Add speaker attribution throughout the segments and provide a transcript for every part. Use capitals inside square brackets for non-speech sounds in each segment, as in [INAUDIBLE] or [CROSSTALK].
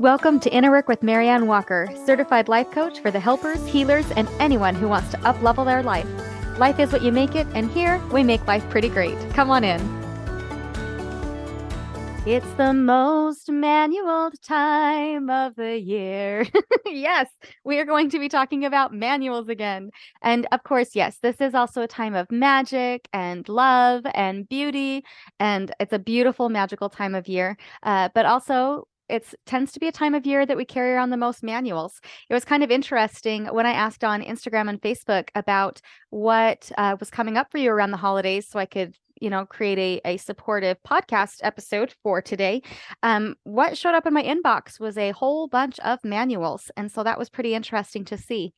Speaker 1: Welcome to Inner Work with Marianne Walker, certified life coach for the helpers, healers, and anyone who wants to uplevel their life. Life is what you make it, and here we make life pretty great. Come on in. It's the most manual time of the year. [LAUGHS] yes, we are going to be talking about manuals again. And of course, yes, this is also a time of magic and love and beauty. And it's a beautiful, magical time of year. Uh, but also, it tends to be a time of year that we carry around the most manuals. It was kind of interesting when I asked on Instagram and Facebook about what uh, was coming up for you around the holidays, so I could you know create a, a supportive podcast episode for today. Um, what showed up in my inbox was a whole bunch of manuals and so that was pretty interesting to see.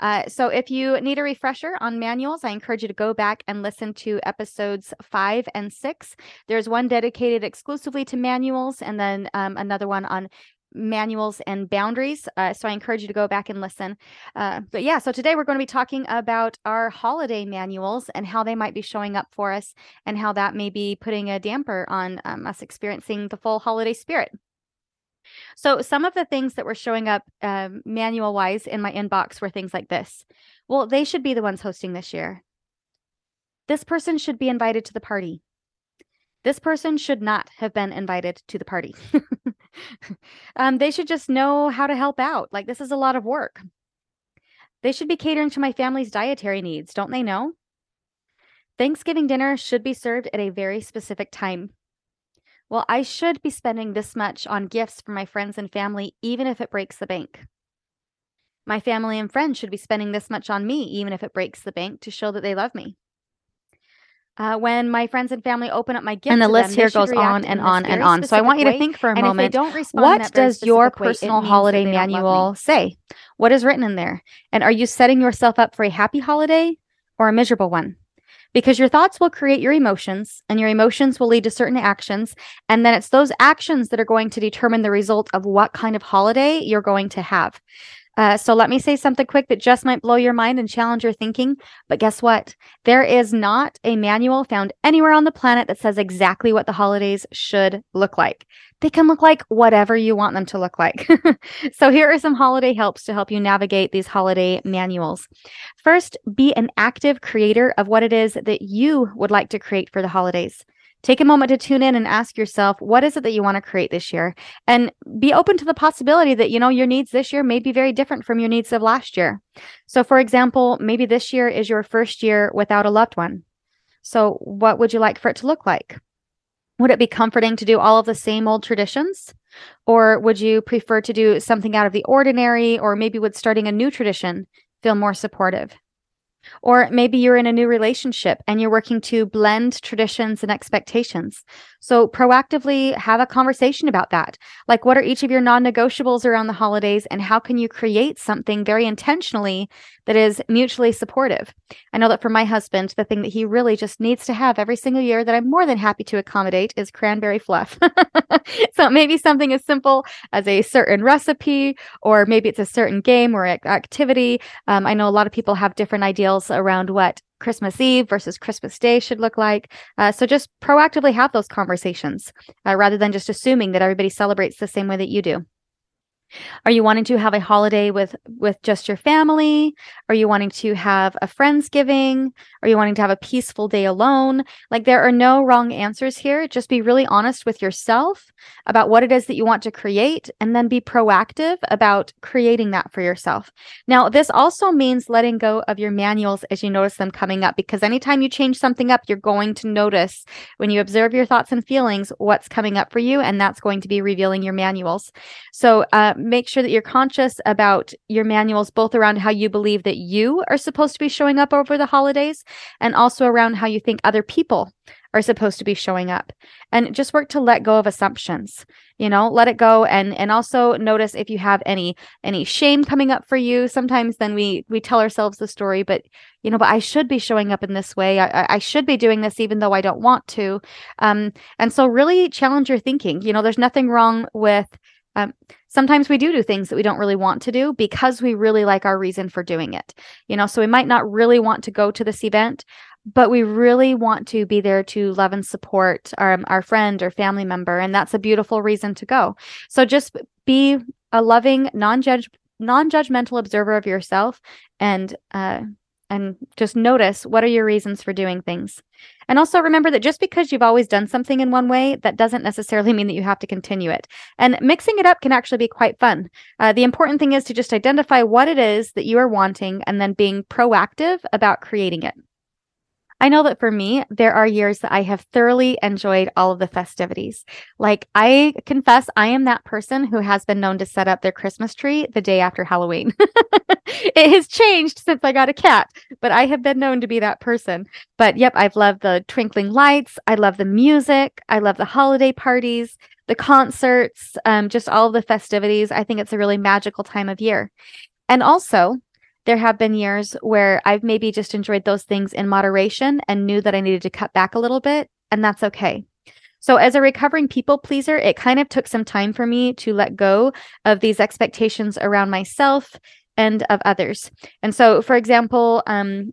Speaker 1: Uh, so if you need a refresher on manuals i encourage you to go back and listen to episodes five and six. There's one dedicated exclusively to manuals and then um, another one on manuals and boundaries. Uh, so I encourage you to go back and listen. Uh, but yeah, so today we're going to be talking about our holiday manuals and how they might be showing up for us and how that may be putting a damper on um, us experiencing the full holiday spirit. So some of the things that were showing up um, manual wise in my inbox were things like this. Well, they should be the ones hosting this year. This person should be invited to the party. This person should not have been invited to the party. [LAUGHS] um, they should just know how to help out. Like, this is a lot of work. They should be catering to my family's dietary needs, don't they know? Thanksgiving dinner should be served at a very specific time. Well, I should be spending this much on gifts for my friends and family, even if it breaks the bank. My family and friends should be spending this much on me, even if it breaks the bank, to show that they love me. Uh, when my friends and family open up my gift,
Speaker 2: and the
Speaker 1: list
Speaker 2: them, here goes on and on and on. So I want you to think for a
Speaker 1: and
Speaker 2: moment.
Speaker 1: what
Speaker 2: does your personal
Speaker 1: way,
Speaker 2: holiday manual say? What is written in there? And are you setting yourself up for a happy holiday or a miserable one? Because your thoughts will create your emotions, and your emotions will lead to certain actions. And then it's those actions that are going to determine the result of what kind of holiday you're going to have. Uh, so let me say something quick that just might blow your mind and challenge your thinking. But guess what? There is not a manual found anywhere on the planet that says exactly what the holidays should look like. They can look like whatever you want them to look like. [LAUGHS] so here are some holiday helps to help you navigate these holiday manuals. First, be an active creator of what it is that you would like to create for the holidays. Take a moment to tune in and ask yourself, what is it that you want to create this year? And be open to the possibility that, you know, your needs this year may be very different from your needs of last year. So, for example, maybe this year is your first year without a loved one. So, what would you like for it to look like? Would it be comforting to do all of the same old traditions? Or would you prefer to do something out of the ordinary? Or maybe would starting a new tradition feel more supportive? Or maybe you're in a new relationship and you're working to blend traditions and expectations. So proactively have a conversation about that. Like, what are each of your non negotiables around the holidays, and how can you create something very intentionally that is mutually supportive? I know that for my husband, the thing that he really just needs to have every single year that I'm more than happy to accommodate is cranberry fluff. [LAUGHS] so maybe something as simple as a certain recipe, or maybe it's a certain game or activity. Um, I know a lot of people have different ideals around what Christmas Eve versus Christmas Day should look like. Uh, so just proactively have those conversations uh, rather than just assuming that everybody celebrates the same way that you do. Are you wanting to have a holiday with with just your family? Are you wanting to have a friendsgiving? Are you wanting to have a peaceful day alone? Like there are no wrong answers here. Just be really honest with yourself about what it is that you want to create and then be proactive about creating that for yourself. Now, this also means letting go of your manuals as you notice them coming up because anytime you change something up, you're going to notice when you observe your thoughts and feelings what's coming up for you and that's going to be revealing your manuals. So, uh, make sure that you're conscious about your manuals, both around how you believe that you are supposed to be showing up over the holidays and also around how you think other people are supposed to be showing up. And just work to let go of assumptions you know let it go. And and also notice if you have any any shame coming up for you. Sometimes then we we tell ourselves the story but you know but i should be showing up in this way. I, I should be doing this even though i don't want to. Um and so really challenge your thinking. You know there's nothing wrong with um, sometimes we do do things that we don't really want to do because we really like our reason for doing it you know so we might not really want to go to this event but we really want to be there to love and support our, our friend or family member. And that's a beautiful reason to go. So just be a loving, non-judge, non-judgmental observer of yourself and, uh, and just notice what are your reasons for doing things. And also remember that just because you've always done something in one way, that doesn't necessarily mean that you have to continue it. And mixing it up can actually be quite fun. Uh, the important thing is to just identify what it is that you are wanting and then being proactive about creating it. I know that for me, there are years that I have thoroughly enjoyed all of the festivities. Like, I confess, I am that person who has been known to set up their Christmas tree the day after Halloween. [LAUGHS] it has changed since I got a cat, but I have been known to be that person. But yep, I've loved the twinkling lights. I love the music. I love the holiday parties, the concerts, um, just all of the festivities. I think it's a really magical time of year. And also, there have been years where I've maybe just enjoyed those things in moderation and knew that I needed to cut back a little bit, and that's okay. So, as a recovering people pleaser, it kind of took some time for me to let go of these expectations around myself and of others. And so, for example, um,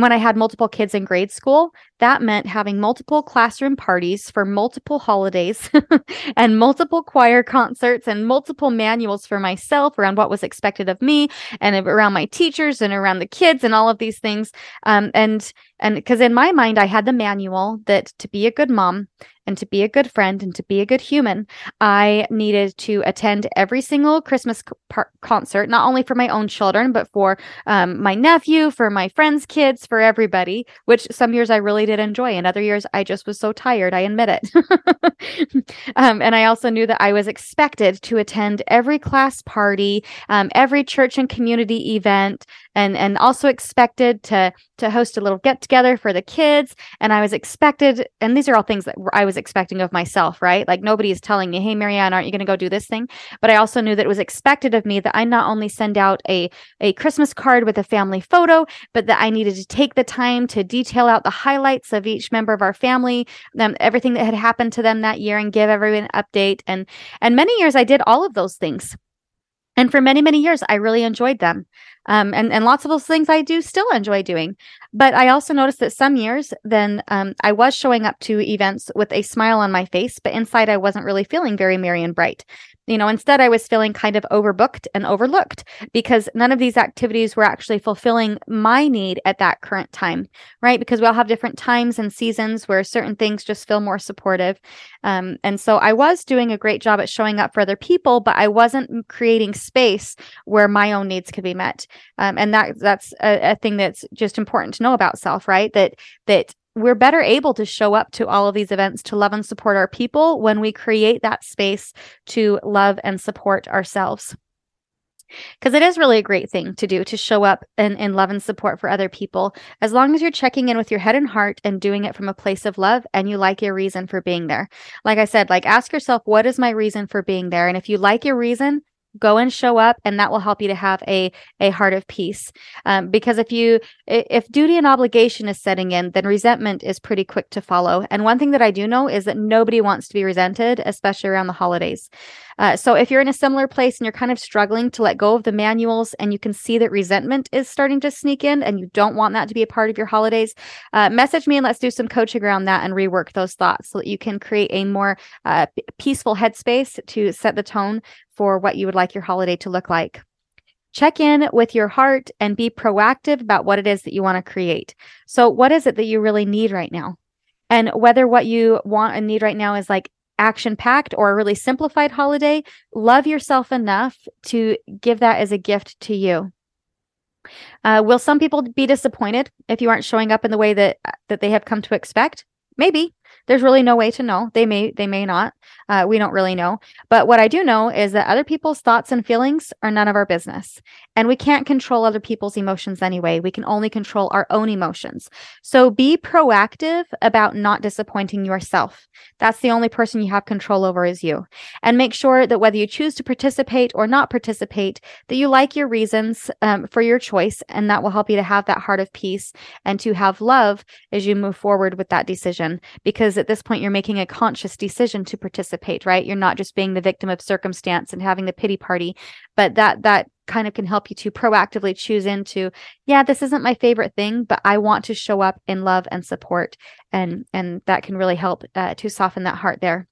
Speaker 2: when I had multiple kids in grade school, that meant having multiple classroom parties for multiple holidays [LAUGHS] and multiple choir concerts and multiple manuals for myself around what was expected of me and around my teachers and around the kids and all of these things. Um, and and because in my mind, I had the manual that to be a good mom and to be a good friend and to be a good human, I needed to attend every single Christmas par- concert, not only for my own children, but for um, my nephew, for my friends' kids, for everybody, which some years I really did enjoy. And other years I just was so tired, I admit it. [LAUGHS] um, and I also knew that I was expected to attend every class party, um, every church and community event, and, and also expected to, to host a little get together for the kids. And I was expected, and these are all things that I was expecting of myself, right? Like nobody is telling me, hey, Marianne, aren't you going to go do this thing? But I also knew that it was expected of me that I not only send out a, a Christmas card with a family photo, but that I needed to take the time to detail out the highlights of each member of our family, um, everything that had happened to them that year, and give everyone an update. And and many years I did all of those things. And for many, many years, I really enjoyed them. Um, and, and lots of those things I do still enjoy doing. But I also noticed that some years, then um, I was showing up to events with a smile on my face, but inside I wasn't really feeling very merry and bright. You know, instead I was feeling kind of overbooked and overlooked because none of these activities were actually fulfilling my need at that current time, right? Because we all have different times and seasons where certain things just feel more supportive. Um, and so I was doing a great job at showing up for other people, but I wasn't creating space where my own needs could be met. Um, and that that's a, a thing that's just important to know about self, right? That that we're better able to show up to all of these events to love and support our people when we create that space to love and support ourselves. Because it is really a great thing to do to show up and, and love and support for other people, as long as you're checking in with your head and heart and doing it from a place of love and you like your reason for being there. Like I said, like ask yourself, what is my reason for being there? And if you like your reason, go and show up and that will help you to have a a heart of peace. Um, because if you if duty and obligation is setting in then resentment is pretty quick to follow. And one thing that i do know is that nobody wants to be resented especially around the holidays uh, so if you're in a similar place and you're kind of struggling to let go of the manuals and you can see that resentment is starting to sneak in and you don't want that to be a part of your holidays uh, message me and let's do some coaching around that and rework those thoughts so that you can create a more uh, peaceful headspace to set the tone for what you would like your holiday to look like. Check in with your heart and be proactive about what it is that you want to create. So, what is it that you really need right now? And whether what you want and need right now is like action packed or a really simplified holiday, love yourself enough to give that as a gift to you. Uh, will some people be disappointed if you aren't showing up in the way that that they have come to expect? Maybe there's really no way to know. They may they may not. Uh, we don't really know. But what I do know is that other people's thoughts and feelings are none of our business. And we can't control other people's emotions anyway. We can only control our own emotions. So be proactive about not disappointing yourself. That's the only person you have control over is you. And make sure that whether you choose to participate or not participate, that you like your reasons um, for your choice. And that will help you to have that heart of peace and to have love as you move forward with that decision. Because at this point, you're making a conscious decision to participate, right? You're not just being the victim of circumstance and having the pity party, but that, that, kind of can help you to proactively choose into, yeah, this isn't my favorite thing, but I want to show up in love and support. And, and that can really help uh, to soften that heart there.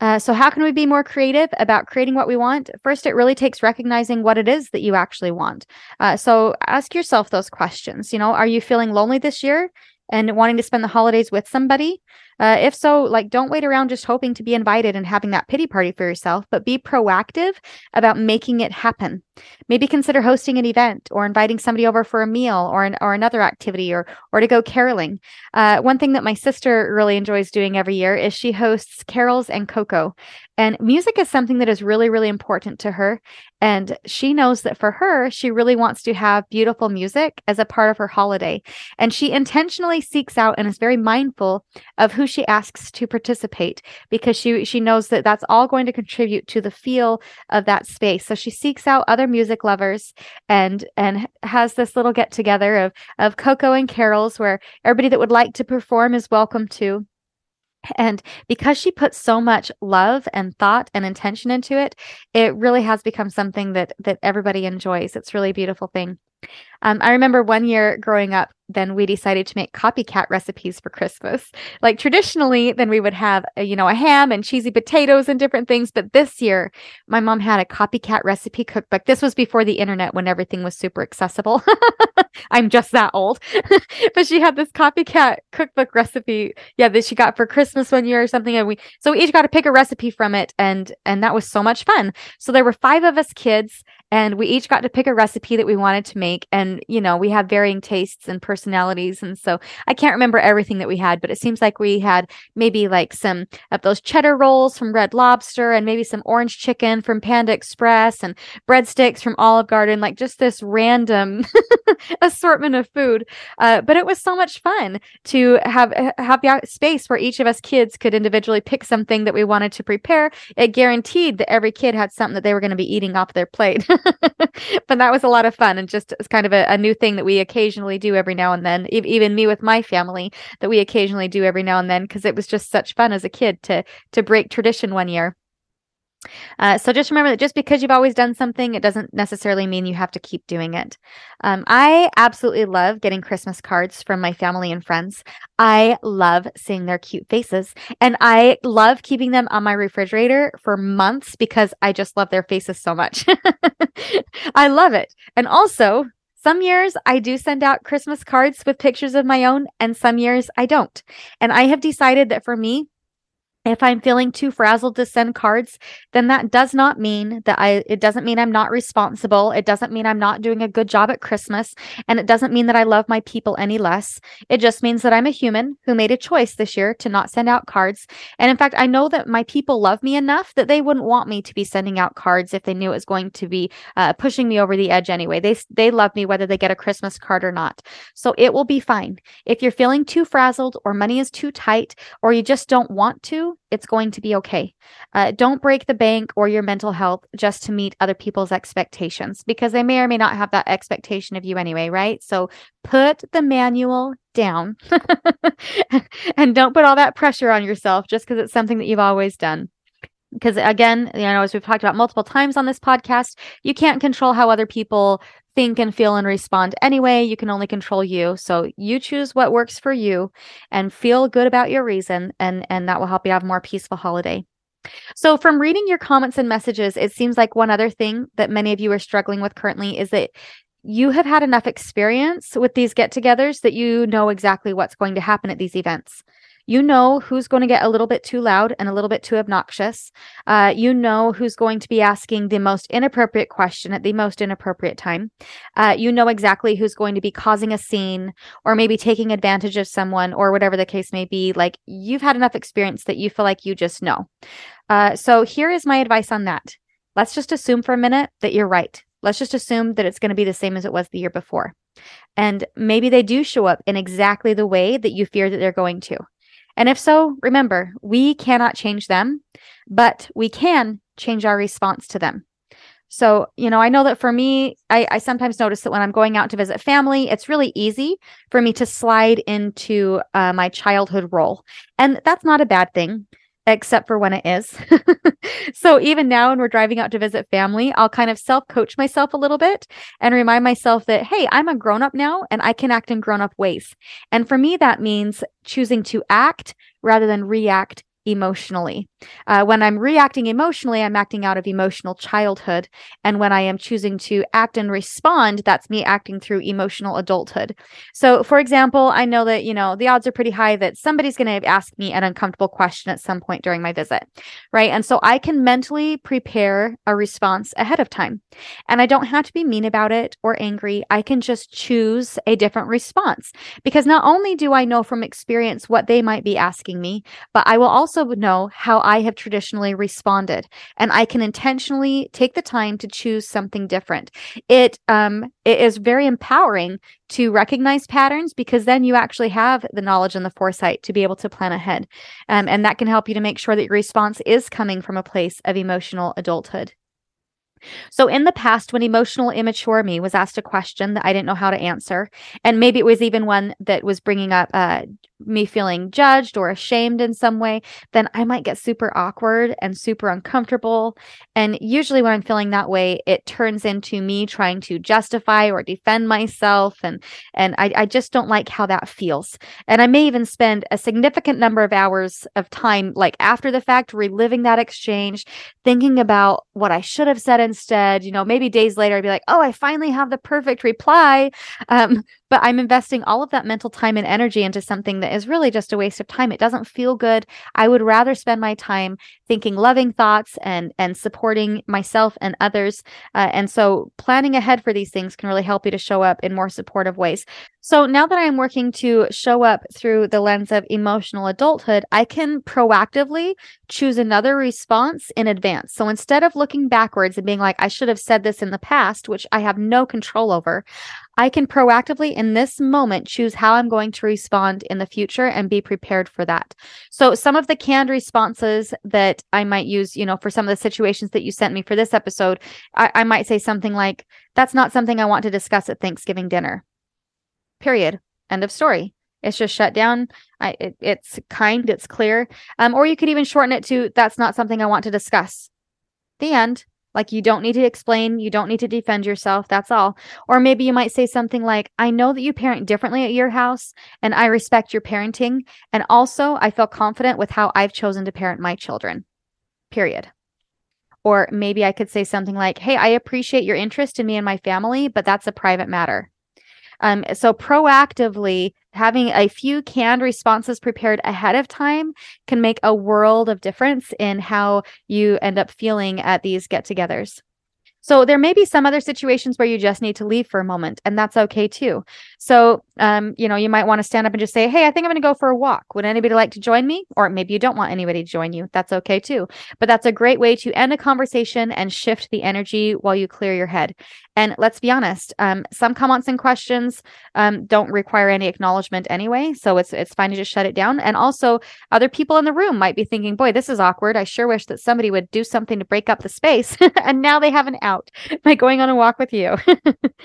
Speaker 2: Uh, so, how can we be more creative about creating what we want? First, it really takes recognizing what it is that you actually want. Uh, so, ask yourself those questions. You know, are you feeling lonely this year and wanting to spend the holidays with somebody? Uh, if so, like don't wait around just hoping to be invited and having that pity party for yourself, but be proactive about making it happen. Maybe consider hosting an event or inviting somebody over for a meal or an, or another activity or or to go caroling. Uh, one thing that my sister really enjoys doing every year is she hosts carols and cocoa. And music is something that is really, really important to her. And she knows that for her, she really wants to have beautiful music as a part of her holiday. And she intentionally seeks out and is very mindful of who she asks to participate because she she knows that that's all going to contribute to the feel of that space. So she seeks out other music lovers and and has this little get together of of cocoa and carols where everybody that would like to perform is welcome to. And because she puts so much love and thought and intention into it, it really has become something that that everybody enjoys. It's really a beautiful thing. Um, I remember one year growing up, then we decided to make copycat recipes for Christmas. Like traditionally, then we would have, a, you know, a ham and cheesy potatoes and different things. But this year, my mom had a copycat recipe cookbook. This was before the internet when everything was super accessible. [LAUGHS] I'm just that old. [LAUGHS] but she had this copycat cookbook recipe, yeah, that she got for Christmas one year or something. And we, so we each got to pick a recipe from it. And, and that was so much fun. So there were five of us kids and we each got to pick a recipe that we wanted to make. And, you know, we have varying tastes and personalities. And so I can't remember everything that we had, but it seems like we had maybe like some of those cheddar rolls from Red Lobster and maybe some orange chicken from Panda Express and breadsticks from Olive Garden, like just this random [LAUGHS] assortment of food. Uh, but it was so much fun to have have the space where each of us kids could individually pick something that we wanted to prepare. It guaranteed that every kid had something that they were going to be eating off their plate. [LAUGHS] but that was a lot of fun and just it's kind of a, a, new thing that we occasionally do every now and then. E- even me with my family that we occasionally do every now and then because it was just such fun as a kid to to break tradition one year. Uh, so just remember that just because you've always done something, it doesn't necessarily mean you have to keep doing it. Um, I absolutely love getting Christmas cards from my family and friends. I love seeing their cute faces, and I love keeping them on my refrigerator for months because I just love their faces so much. [LAUGHS] I love it. And also, some years I do send out Christmas cards with pictures of my own, and some years I don't. And I have decided that for me, if I'm feeling too frazzled to send cards, then that does not mean that I, it doesn't mean I'm not responsible. It doesn't mean I'm not doing a good job at Christmas. And it doesn't mean that I love my people any less. It just means that I'm a human who made a choice this year to not send out cards. And in fact, I know that my people love me enough that they wouldn't want me to be sending out cards if they knew it was going to be uh, pushing me over the edge anyway. They, they love me whether they get a Christmas card or not. So it will be fine. If you're feeling too frazzled or money is too tight or you just don't want to, it's going to be okay. Uh, don't break the bank or your mental health just to meet other people's expectations because they may or may not have that expectation of you anyway, right? So put the manual down [LAUGHS] and don't put all that pressure on yourself just because it's something that you've always done because again you know as we've talked about multiple times on this podcast you can't control how other people think and feel and respond anyway. You can only control you. So you choose what works for you and feel good about your reason and and that will help you have a more peaceful holiday. So from reading your comments and messages, it seems like one other thing that many of you are struggling with currently is that you have had enough experience with these get-togethers that you know exactly what's going to happen at these events. You know who's going to get a little bit too loud and a little bit too obnoxious. Uh, you know who's going to be asking the most inappropriate question at the most inappropriate time. Uh, you know exactly who's going to be causing a scene or maybe taking advantage of someone or whatever the case may be. Like you've had enough experience that you feel like you just know. Uh, so here is my advice on that. Let's just assume for a minute that you're right. Let's just assume that it's going to be the same as it was the year before. And maybe they do show up in exactly the way that you fear that they're going to. And if so, remember, we cannot change them, but we can change our response to them. So, you know, I know that for me, I, I, sometimes notice that when I'm going out to visit family, it's really easy for me to slide into uh, my childhood role. And that's not a bad thing. Except for when it is. [LAUGHS] so even now, when we're driving out to visit family, I'll kind of self coach myself a little bit and remind myself that, hey, I'm a grown up now and I can act in grown up ways. And for me, that means choosing to act rather than react emotionally. Uh, when I'm reacting emotionally, I'm acting out of emotional childhood. And when I am choosing to act and respond, that's me acting through emotional adulthood. So, for example, I know that, you know, the odds are pretty high that somebody's going to ask me an uncomfortable question at some point during my visit, right? And so I can mentally prepare a response ahead of time. And I don't have to be mean about it or angry. I can just choose a different response because not only do I know from experience what they might be asking me, but I will also know how I have traditionally responded. And I can intentionally take the time to choose something different. It um it is very empowering to recognize patterns because then you actually have the knowledge and the foresight to be able to plan ahead. Um, and that can help you to make sure that your response is coming from a place of emotional adulthood. So, in the past, when emotional immature me was asked a question that I didn't know how to answer, and maybe it was even one that was bringing up uh, me feeling judged or ashamed in some way, then I might get super awkward and super uncomfortable. And usually, when I'm feeling that way, it turns into me trying to justify or defend myself, and and I, I just don't like how that feels. And I may even spend a significant number of hours of time, like after the fact, reliving that exchange, thinking about what I should have said instead. You know, maybe days later, I'd be like, "Oh, I finally have the perfect reply." Um, but I'm investing all of that mental time and energy into something that is really just a waste of time. It doesn't feel good. I would rather spend my time thinking loving thoughts and and supporting myself and others. Uh, and so planning ahead for these things can really help you to show up in more supportive ways. So now that I'm working to show up through the lens of emotional adulthood, I can proactively choose another response in advance. So instead of looking backwards and being like, I should have said this in the past, which I have no control over, I can proactively in this moment choose how I'm going to respond in the future and be prepared for that. So some of the canned responses that I might use, you know, for some of the situations that you sent me for this episode, I, I might say something like, that's not something I want to discuss at Thanksgiving dinner. Period. End of story. It's just shut down. I, it, it's kind, it's clear. Um, or you could even shorten it to, that's not something I want to discuss. The end. Like you don't need to explain, you don't need to defend yourself. That's all. Or maybe you might say something like, I know that you parent differently at your house, and I respect your parenting. And also, I feel confident with how I've chosen to parent my children. Period. Or maybe I could say something like, Hey, I appreciate your interest in me and my family, but that's a private matter. Um, so proactively having a few canned responses prepared ahead of time can make a world of difference in how you end up feeling at these get-togethers. So there may be some other situations where you just need to leave for a moment, and that's okay too. So, um, you know, you might want to stand up and just say, Hey, I think I'm going to go for a walk. Would anybody like to join me? Or maybe you don't want anybody to join you. That's okay too. But that's a great way to end a conversation and shift the energy while you clear your head. And let's be honest, um, some comments and questions um, don't require any acknowledgement anyway, so it's it's fine to just shut it down. And also, other people in the room might be thinking, "Boy, this is awkward. I sure wish that somebody would do something to break up the space." [LAUGHS] and now they have an out [LAUGHS] by going on a walk with you.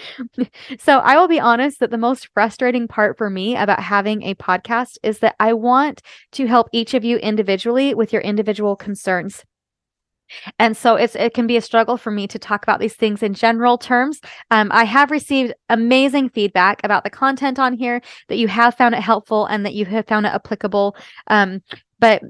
Speaker 2: [LAUGHS] so I will be honest that the most frustrating part for me about having a podcast is that I want to help each of you individually with your individual concerns. And so it's it can be a struggle for me to talk about these things in general terms. Um, I have received amazing feedback about the content on here that you have found it helpful and that you have found it applicable. Um, but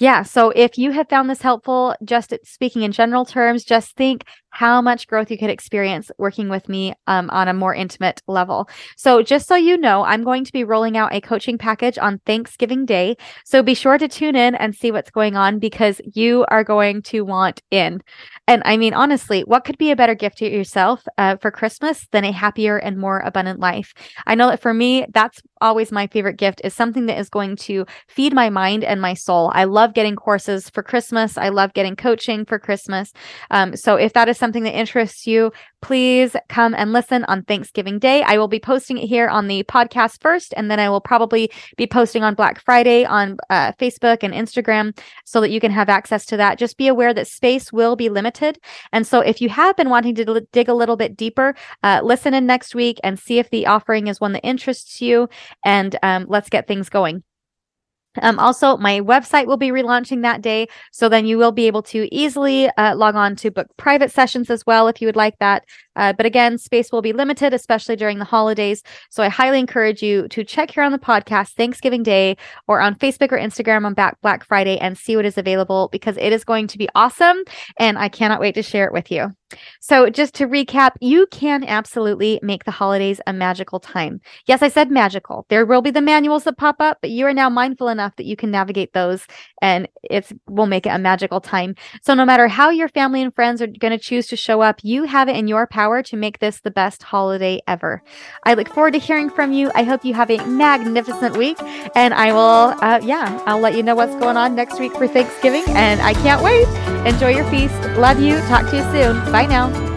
Speaker 2: yeah, so if you have found this helpful, just speaking in general terms, just think how much growth you could experience working with me um, on a more intimate level. So, just so you know, I'm going to be rolling out a coaching package on Thanksgiving Day. So, be sure to tune in and see what's going on because you are going to want in. And I mean, honestly, what could be a better gift to yourself uh, for Christmas than a happier and more abundant life? I know that for me, that's always my favorite gift is something that is going to feed my mind and my soul. I love getting courses for Christmas. I love getting coaching for Christmas. Um, so if that is something that interests you, please come and listen on Thanksgiving Day. I will be posting it here on the podcast first, and then I will probably be posting on Black Friday on uh, Facebook and Instagram so that you can have access to that. Just be aware that space will be limited. And so if you have been wanting to dig a little bit deeper, uh, listen in next week and see if the offering is one that interests you, and um, let's get things going. Um, also, my website will be relaunching that day. So then you will be able to easily uh, log on to book private sessions as well if you would like that. Uh, but again, space will be limited, especially during the holidays. So I highly encourage you to check here on the podcast Thanksgiving Day or on Facebook or Instagram on Black, Black Friday and see what is available because it is going to be awesome. And I cannot wait to share it with you. So, just to recap, you can absolutely make the holidays a magical time. Yes, I said magical. There will be the manuals that pop up, but you are now mindful enough that you can navigate those and it's will make it a magical time. So, no matter how your family and friends are going to choose to show up, you have it in your power to make this the best holiday ever. I look forward to hearing from you. I hope you have a magnificent week, and I will, uh, yeah, I'll let you know what's going on next week for Thanksgiving, and I can't wait. Enjoy your feast. Love you. Talk to you soon. Bye now.